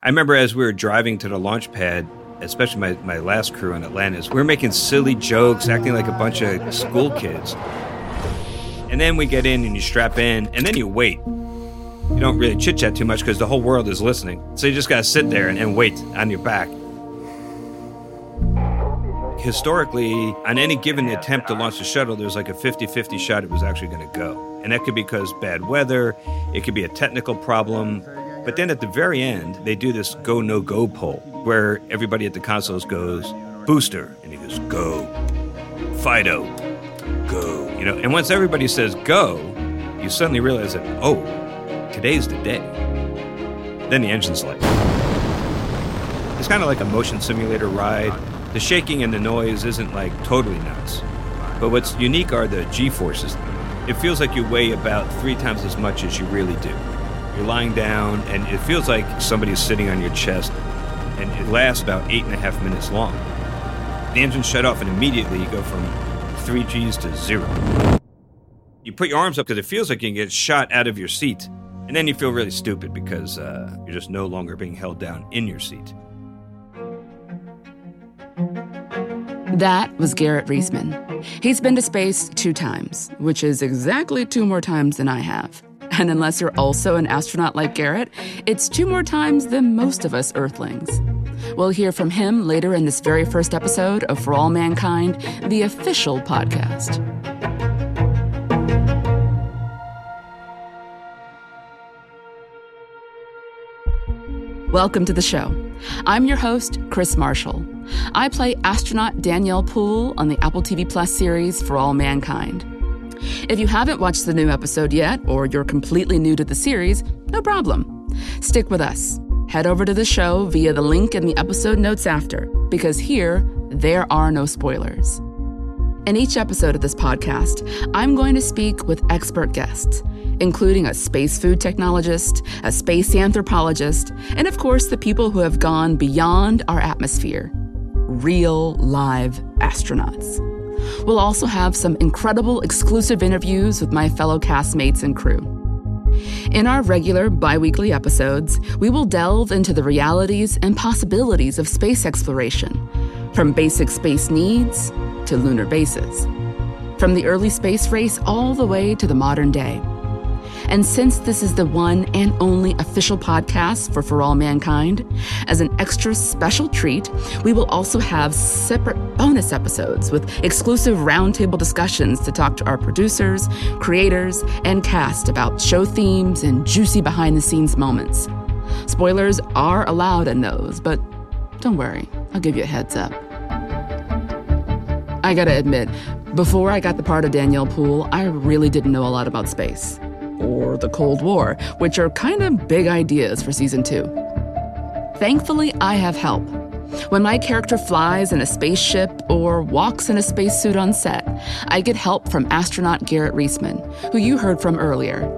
I remember as we were driving to the launch pad, especially my, my last crew in Atlantis, we were making silly jokes, acting like a bunch of school kids. And then we get in and you strap in, and then you wait. You don't really chit chat too much because the whole world is listening. So you just got to sit there and, and wait on your back. Historically, on any given attempt to launch the shuttle, there's like a 50 50 shot it was actually going to go. And that could be because bad weather, it could be a technical problem, but then at the very end, they do this go no go poll where everybody at the consoles goes booster, and he goes go, Fido, go. You know, and once everybody says go, you suddenly realize that oh, today's the day. Then the engine's like it's kind of like a motion simulator ride. The shaking and the noise isn't like totally nuts, but what's unique are the G forces. It feels like you weigh about three times as much as you really do. You're lying down, and it feels like somebody is sitting on your chest, and it lasts about eight and a half minutes long. The engine shut off, and immediately you go from three Gs to zero. You put your arms up because it feels like you can get shot out of your seat, and then you feel really stupid because uh, you're just no longer being held down in your seat. That was Garrett Reisman. He's been to space two times, which is exactly two more times than I have. And unless you're also an astronaut like Garrett, it's two more times than most of us Earthlings. We'll hear from him later in this very first episode of For All Mankind, the official podcast. Welcome to the show. I'm your host, Krys Marshall. I play astronaut Danielle Poole on the Apple TV Plus series For All Mankind. If you haven't watched the new episode yet, or you're completely new to the series, no problem. Stick with us. Head over to the show via the link in the episode notes after, because here, there are no spoilers. In each episode of this podcast, I'm going to speak with expert guests, including a space food technologist, a space anthropologist, and of course, the people who have gone beyond our atmosphere real live astronauts. We'll also have some incredible exclusive interviews with my fellow castmates and crew. In our regular biweekly episodes, we will delve into the realities and possibilities of space exploration, from basic space needs to lunar bases, from the early space race all the way to the modern day. And since this is the one and only official podcast for For All Mankind, as an extra special treat, we will also have separate bonus episodes with exclusive roundtable discussions to talk to our producers, creators, and cast about show themes and juicy behind the scenes moments. Spoilers are allowed in those, but don't worry, I'll give you a heads up. I gotta admit, before I got the part of Danielle Poole, I really didn't know a lot about space or the Cold War, which are kind of big ideas for season two. Thankfully, I have help. When my character flies in a spaceship or walks in a spacesuit on set, I get help from astronaut Garrett Reisman, who you heard from earlier.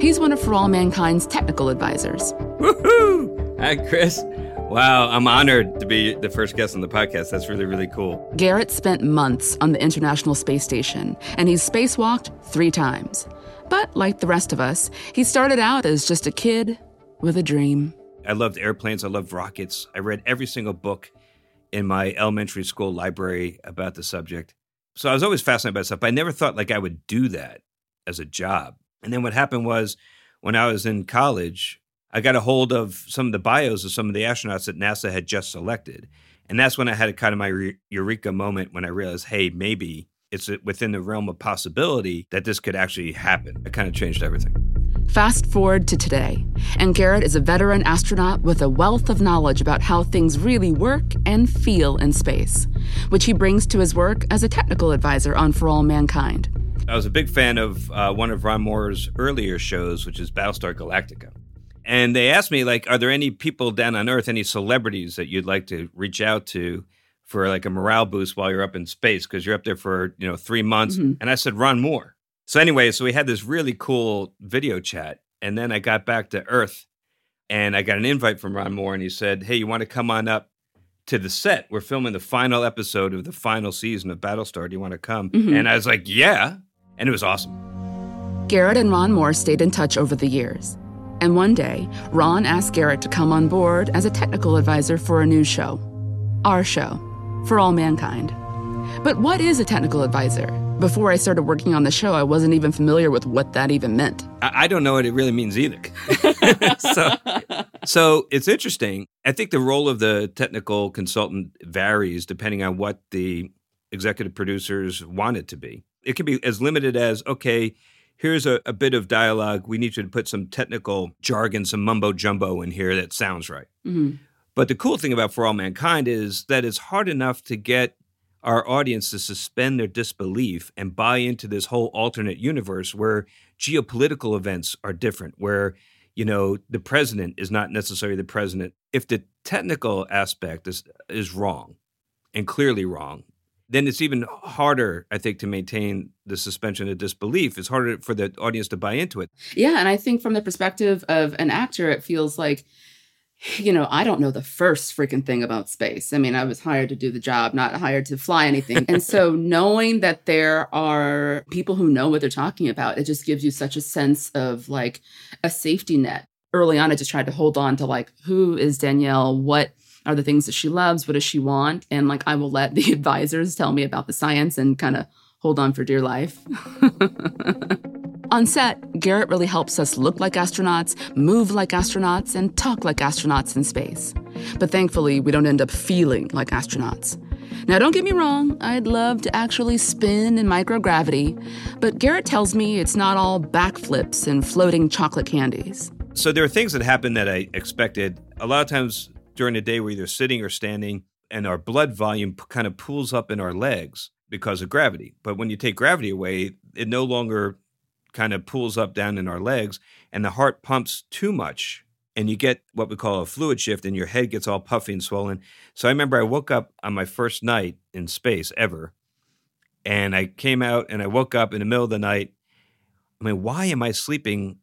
He's one of For All Mankind's technical advisors. Woohoo! Hi, Krys. Wow, I'm honored to be the first guest on the podcast. That's really, really cool. Garrett spent months on the International Space Station, and he's spacewalked three times. But like the rest of us, he started out as just a kid with a dream. I loved airplanes, I loved rockets. I read every single book in my elementary school library about the subject. So I was always fascinated by stuff, but I never thought like I would do that as a job. And then what happened was when I was in college, I got a hold of some of the bios of some of the astronauts that NASA had just selected. And that's when I had a kind of my eureka moment when I realized, hey, maybe it's within the realm of possibility that this could actually happen. It kind of changed everything. Fast forward to today, and Garrett is a veteran astronaut with a wealth of knowledge about how things really work and feel in space, which he brings to his work as a technical advisor on For All Mankind. I was a big fan of uh, one of Ron Moore's earlier shows, which is Battlestar Galactica. And they asked me, like, are there any people down on Earth, any celebrities that you'd like to reach out to for like a morale boost while you're up in space because you're up there for you know three months mm-hmm. and i said ron moore so anyway so we had this really cool video chat and then i got back to earth and i got an invite from ron moore and he said hey you want to come on up to the set we're filming the final episode of the final season of battlestar do you want to come mm-hmm. and i was like yeah and it was awesome garrett and ron moore stayed in touch over the years And one day, Ron asked Garrett to come on board as a technical advisor for a new show. Our show, For All Mankind. But what is a technical advisor? Before I started working on the show, I wasn't even familiar with what that even meant. I, I don't know what it really means either. so, so it's interesting. I think the role of the technical consultant varies depending on what the executive producers want it to be. It can be as limited as, okay, here's a, a, bit of dialogue. We need you to put some technical jargon, some mumbo jumbo in here that sounds right. Mm-hmm. But the cool thing about For All Mankind is that it's hard enough to get our audience to suspend their disbelief and buy into this whole alternate universe where geopolitical events are different, where you know the president is not necessarily the president. If the technical aspect is is wrong and clearly wrong, then it's even harder, I think, to maintain the suspension of disbelief. It's harder for the audience to buy into it. Yeah. And I think from the perspective of an actor, it feels like, you know, I don't know the first freaking thing about space. I mean, I was hired to do the job, not hired to fly anything. and so knowing that there are people who know what they're talking about, it just gives you such a sense of like a safety net. Early on, I just tried to hold on to like, who is Danielle? What are the things that she loves? What does she want? And like, I will let the advisors tell me about the science and kind of hold on for dear life. on set, Garrett really helps us look like astronauts, move like astronauts, and talk like astronauts in space. But thankfully, we don't end up feeling like astronauts. Now, don't get me wrong, I'd love to actually spin in microgravity, but Garrett tells me it's not all backflips and floating chocolate candies. So there are things that happen that I expected. A lot of times during the day we're either sitting or standing, and our blood volume kind of pools up in our legs because of gravity. But when you take gravity away, it no longer kind of pulls up down in our legs, and the heart pumps too much. And you get what we call a fluid shift, and your head gets all puffy and swollen. So I remember I woke up on my first night in space ever, and I came out and I woke up in the middle of the night. I mean, why am I sleeping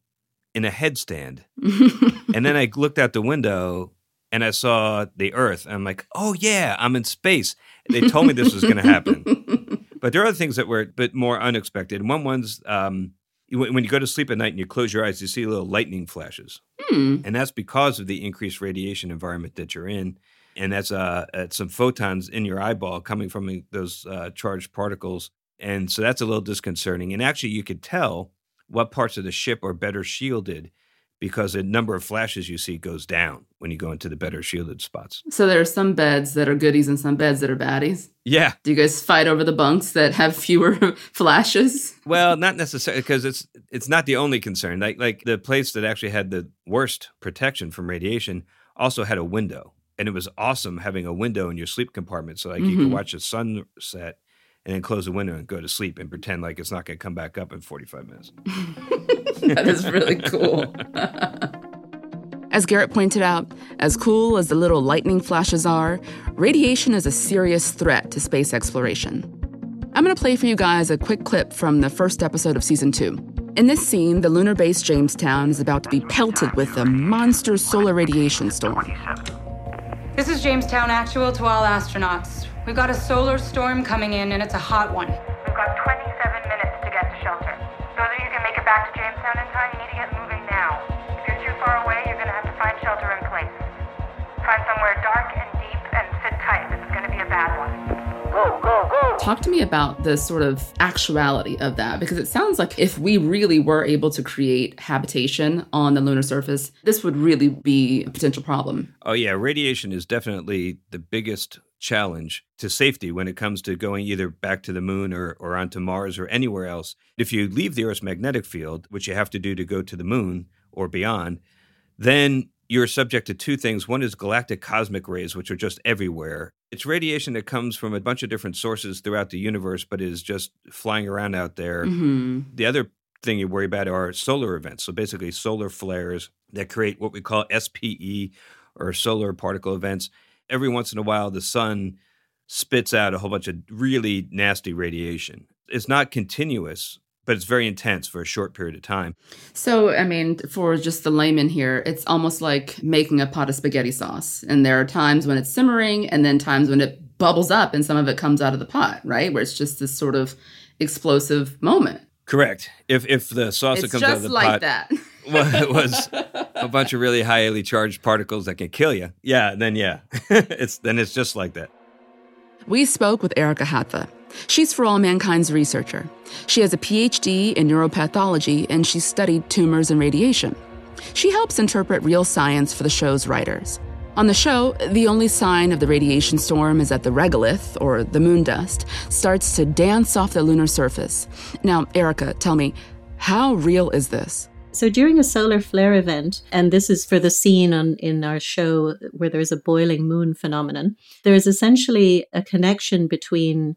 in a headstand? and then I looked out the window and I saw the Earth. And I'm like, oh yeah, I'm in space. They told me this was going to happen. but there are other things that were a bit more unexpected. One one's um, when you go to sleep at night and you close your eyes, you see little lightning flashes, hmm. and that's because of the increased radiation environment that you're in. And that's uh, some photons in your eyeball coming from those uh, charged particles. And so that's a little disconcerting. And actually, you could tell what parts of the ship are better shielded because the number of flashes you see goes down when you go into the better shielded spots. So there are some beds that are goodies and some beds that are baddies. Yeah. Do you guys fight over the bunks that have fewer flashes? Well, not necessarily because it's it's not the only concern. Like like the place that actually had the worst protection from radiation also had a window. And it was awesome having a window in your sleep compartment so like mm-hmm. you could mm-hmm. watch the sunset and then close the window and go to sleep and pretend like it's not going to come back up in 45 minutes. that is really cool. As Garrett pointed out, as cool as the little lightning flashes are, radiation is a serious threat to space exploration. I'm going to play for you guys a quick clip from the first episode of season two. In this scene, the lunar base Jamestown is about to be pelted with a monster solar radiation storm. This is Jamestown Actual to all astronauts. We've got a solar storm coming in, and it's a hot one. Talk to me about the sort of actuality of that because it sounds like if we really were able to create habitation on the lunar surface, this would really be a potential problem. Oh, yeah. Radiation is definitely the biggest challenge to safety when it comes to going either back to the moon or, or onto Mars or anywhere else. If you leave the Earth's magnetic field, which you have to do to go to the moon or beyond, then you're subject to two things. One is galactic cosmic rays, which are just everywhere. It's radiation that comes from a bunch of different sources throughout the universe, but is just flying around out there. Mm-hmm. The other thing you worry about are solar events. So basically, solar flares that create what we call SPE or solar particle events every once in a while the sun spits out a whole bunch of really nasty radiation. It's not continuous, but it's very intense for a short period of time. So, I mean, for just the layman here, it's almost like making a pot of spaghetti sauce. And there are times when it's simmering and then times when it bubbles up and some of it comes out of the pot, right? Where it's just this sort of explosive moment. Correct. If if the sauce it's that comes out of the like pot that. was a bunch of really highly charged particles that can kill you, yeah, then yeah, it's then it's just like that. We spoke with Erika Hatva. She's For All Mankind's researcher. She has a PhD in neuropathology and she studied tumors and radiation. She helps interpret real science for the show's writers. On the show, the only sign of the radiation storm is that the regolith, or the moon dust, starts to dance off the lunar surface. Now, Erika, tell me, how real is this? So during a solar flare event, and this is for the scene on in our show where there's a boiling moon phenomenon, there is essentially a connection between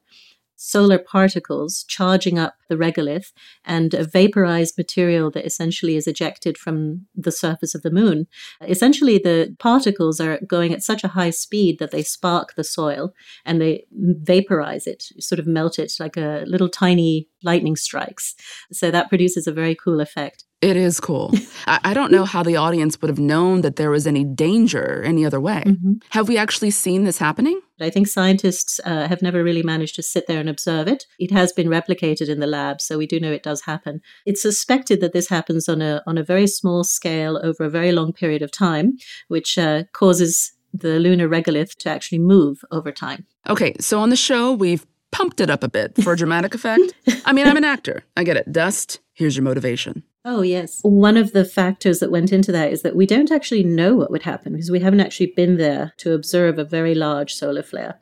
solar particles charging up the regolith and a vaporized material that essentially is ejected from the surface of the moon. Essentially, the particles are going at such a high speed that they spark the soil and they vaporize it, sort of melt it like a little tiny lightning strikes. So that produces a very cool effect. It is cool. I, I, don't know how the audience would have known that there was any danger any other way. Mm-hmm. Have we actually seen this happening? I think scientists uh, have never really managed to sit there and observe it. It has been replicated in the lab, so we do know it does happen. It's suspected that this happens on a on a very small scale over a very long period of time, which uh, causes the lunar regolith to actually move over time. Okay, so on the show, we've pumped it up a bit for a dramatic effect. I mean, I'm an actor. I get it. Dust, here's your motivation. Oh, yes. One of the factors that went into that is that we don't actually know what would happen because we haven't actually been there to observe a very large solar flare.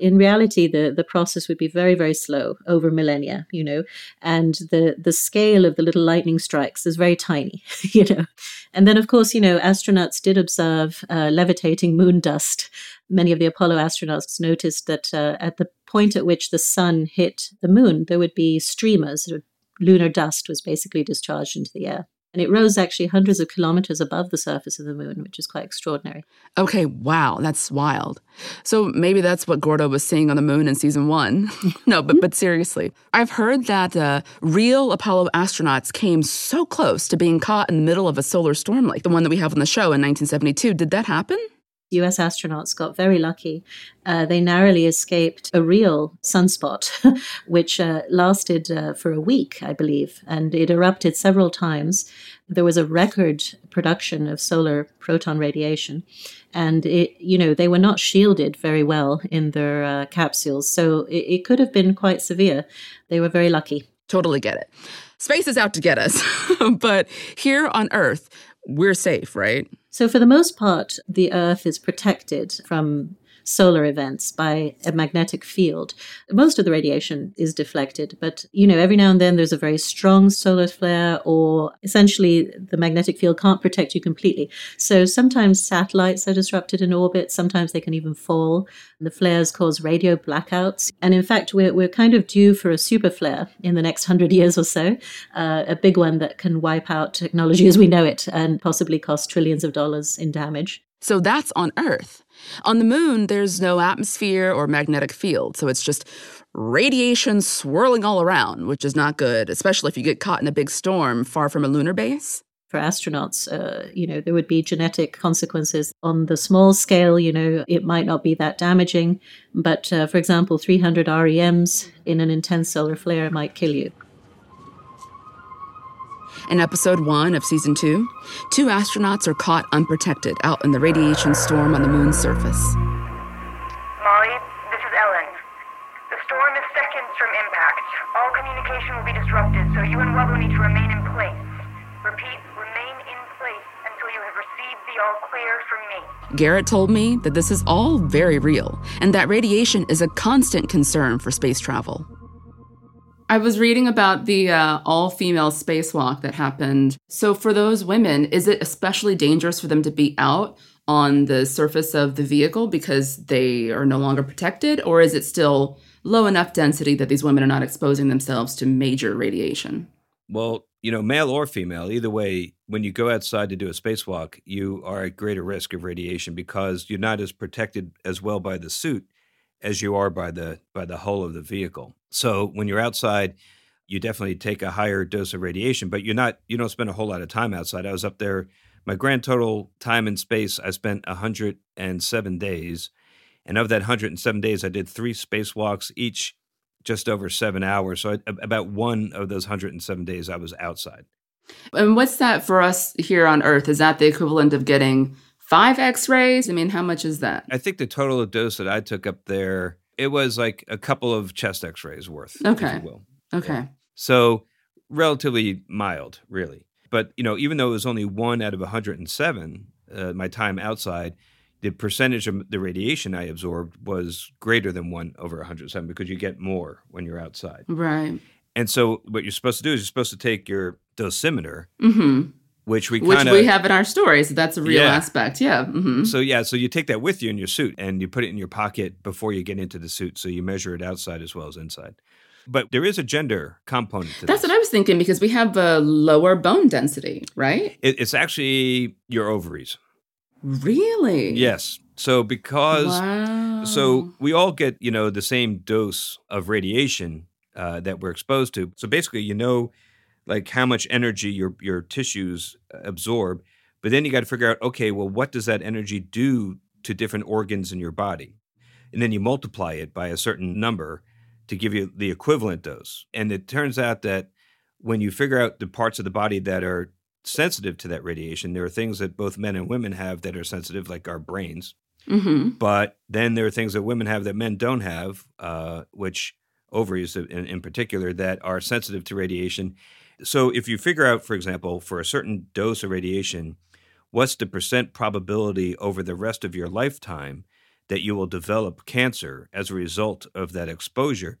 In reality, the, the process would be very, very slow over millennia, you know, and the, the scale of the little lightning strikes is very tiny, you know. And then, of course, you know, astronauts did observe uh, levitating moon dust. Many of the Apollo astronauts noticed that uh, at the point at which the sun hit the moon, there would be streamers, lunar dust was basically discharged into the air. And it rose actually hundreds of kilometers above the surface of the moon, which is quite extraordinary. Okay, wow, that's wild. So maybe that's what Gordo was seeing on the moon in season one. no, but but seriously, I've heard that uh, real Apollo astronauts came so close to being caught in the middle of a solar storm like the one that we have on the show in 1972. Did that happen? US astronauts got very lucky. Uh, they narrowly escaped a real sunspot, which uh, lasted uh, for a week, I believe, and it erupted several times. There was a record production of solar proton radiation, and it, you know, they were not shielded very well in their uh, capsules, so it, it could have been quite severe. They were very lucky. Totally get it. Space is out to get us, but here on Earth, we're safe, right? So, for the most part, the Earth is protected from solar events by a magnetic field. Most of the radiation is deflected, but you know, every now and then there's a very strong solar flare, or essentially the magnetic field can't protect you completely. So sometimes satellites are disrupted in orbit, sometimes they can even fall. The flares cause radio blackouts. And in fact, we're, we're kind of due for a super flare in the next hundred years or so, uh, a big one that can wipe out technology as we know it and possibly cost trillions of dollars in damage. So that's on Earth. On the moon, there's no atmosphere or magnetic field, so it's just radiation swirling all around, which is not good, especially if you get caught in a big storm far from a lunar base. For astronauts, uh, you know, there would be genetic consequences. On the small scale, you know, it might not be that damaging, but uh, for example, 300 REMs in an intense solar flare might kill you. In episode one of season two, two astronauts are caught unprotected out in the radiation storm on the moon's surface. Molly, this is Ellen. The storm is seconds from impact. All communication will be disrupted, so you and Wubbo need to remain in place. Repeat, remain in place until you have received the all clear from me. Garrett told me that this is all very real and that radiation is a constant concern for space travel. I was reading about the uh, all female spacewalk that happened. So, for those women, is it especially dangerous for them to be out on the surface of the vehicle because they are no longer protected? Or is it still low enough density that these women are not exposing themselves to major radiation? Well, you know, male or female, either way, when you go outside to do a spacewalk, you are at greater risk of radiation because you're not as protected as well by the suit as you are by the by the hull of the vehicle. So when you're outside, you definitely take a higher dose of radiation, but you're not you don't spend a whole lot of time outside. I was up there my grand total time in space I spent 107 days. And of that 107 days I did 3 spacewalks each just over 7 hours. So I, about one of those 107 days I was outside. And what's that for us here on Earth? Is that the equivalent of getting five x rays? I mean, how much is that? I think the total of dose that I took up there, it was like a couple of chest x rays worth, Okay. if you will. Okay. So relatively mild, really. But you know, even though it was only one out of 107, uh, my time outside, the percentage of the radiation I absorbed was greater than one over 107 because you get more when you're outside. Right. And so, what you're supposed to do is you're supposed to take your dosimeter, Mm-hmm. Which we Which kind of we have in our stories. So that's a real Yeah. aspect. Yeah. hmm So yeah, so you take that with you in your suit and you put it in your pocket before you get into the suit. So you measure it outside as well as inside. But there is a gender component to That's this. what I was thinking because we have a lower bone density, right? It, it's actually your ovaries. Really? Yes. So because Wow. so we all get you know the same dose of radiation uh, that we're exposed to. So basically, you know, like how much energy your your tissues absorb, but then you got to figure out okay, well, what does that energy do to different organs in your body, and then you multiply it by a certain number to give you the equivalent dose. And it turns out that when you figure out the parts of the body that are sensitive to that radiation, there are things that both men and women have that are sensitive, like our brains. hmm But then there are things that women have that men don't have, uh, which ovaries in, in particular, that are sensitive to radiation. So if you figure out, for example, for a certain dose of radiation, what's the percent probability over the rest of your lifetime that you will develop cancer as a result of that exposure?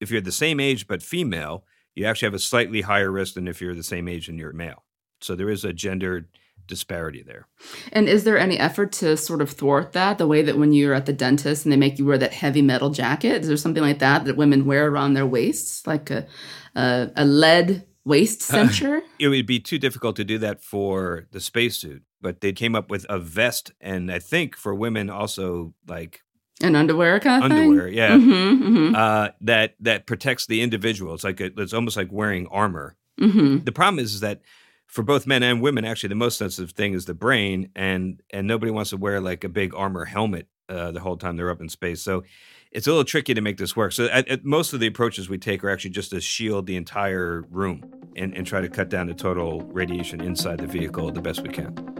If you're the same age but female, you actually have a slightly higher risk than if you're the same age and you're male. So there is a gender disparity there. And is there any effort to sort of thwart that? The way that when you're at the dentist and they make you wear that heavy metal jacket, is there something like that that women wear around their waists, like a a, a lead waist cincher? it would be too difficult to do that for the spacesuit. But they came up with a vest, and I think for women also like An underwear kind of underwear, thing? yeah, Mm-hmm, uh, that that protects the individual. It's like a, it's almost like wearing armor. mm-hmm. The problem is, is that for both men and women, actually, the most sensitive thing is the brain, and and nobody wants to wear like a big armor helmet uh, the whole time they're up in space. So it's a little tricky to make this work. So at, at most of the approaches we take are actually just to shield the entire room and, and try to cut down the total radiation inside the vehicle the best we can.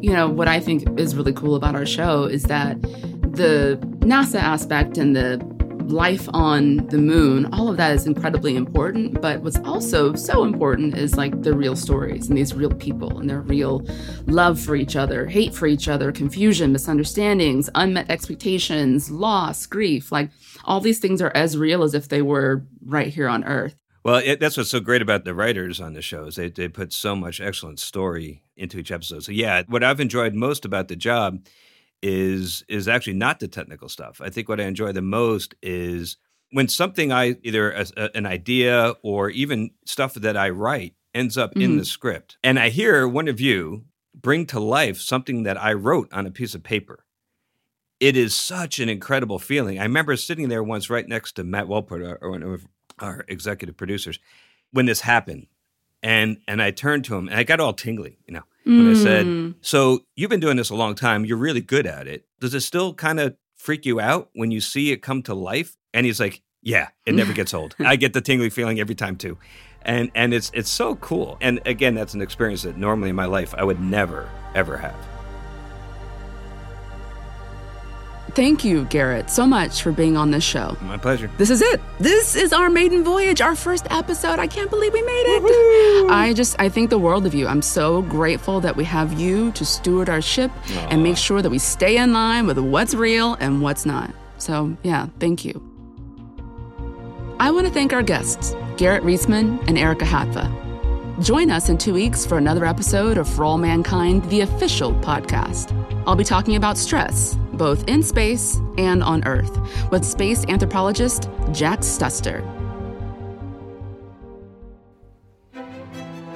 you know, what I think is really cool about our show is that the NASA aspect and the life on the moon, all of that is incredibly important. But what's also so important is like the real stories and these real people and their real love for each other, hate for each other, confusion, misunderstandings, unmet expectations, loss, grief. Like all these things are as real as if they were right here on Earth. Well, it, that's what's so great about the writers on the show is they, they put so much excellent story into each episode. So yeah, what I've enjoyed most about the job is is actually not the technical stuff. I think what I enjoy the most is when something I either a, a- an idea or even stuff that I write ends up in Mhm. the script, and I hear one of you bring to life something that I wrote on a piece of paper. It is such an incredible feeling. I remember sitting there once right next to Matt Wolpert, our, our- one of our executive producers, when this happened. And and I turned to him and I got all tingly, you know, And I said, Mm. So you've been doing this a long time, you're really good at it. Does it still kind of freak you out when you see it come to life? And he's like, Yeah, it never gets old. I get the tingly feeling every time too. And and it's it's so cool. And again, that's an experience that normally in my life I would never, ever have. Thank you, Garrett, so much for being on this show. My pleasure. This is it. This is our maiden voyage, our first episode. I can't believe we made it. I just, I think the world of you. I'm so grateful that we have you to steward our ship and make sure that we stay in line with what's real and what's not. So, yeah, thank you. I want to thank our guests, Garrett Reisman and Erika Hatva. Join us in two weeks for another episode of For All Mankind, the official podcast. I'll be talking about stress, both in space and on Earth, with space anthropologist Jack Stuster.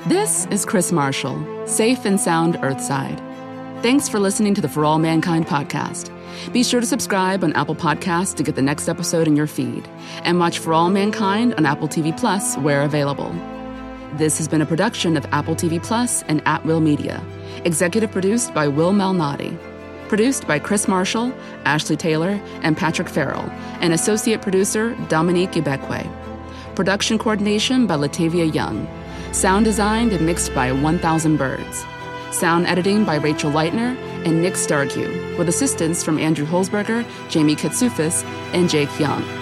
This is Krys Marshall, safe and sound Earthside. Thanks for listening to the For All Mankind podcast. Be sure to subscribe on Apple Podcasts to get the next episode in your feed, and watch For All Mankind on Apple TV Plus where available. This has been a production of Apple TV Plus and At Will Media. Executive produced by Will Malnati. Produced by Chris Marshall, Ashley Taylor, and Patrick Farrell, and associate producer Dominique Ibekwe. Production coordination by Latavia Young. Sound designed and mixed by 1000 Birds. Sound editing by Rachel Leitner and Nick Stargue, with assistance from Andrew Holzberger, Jamie Katsufis, and Jake Young.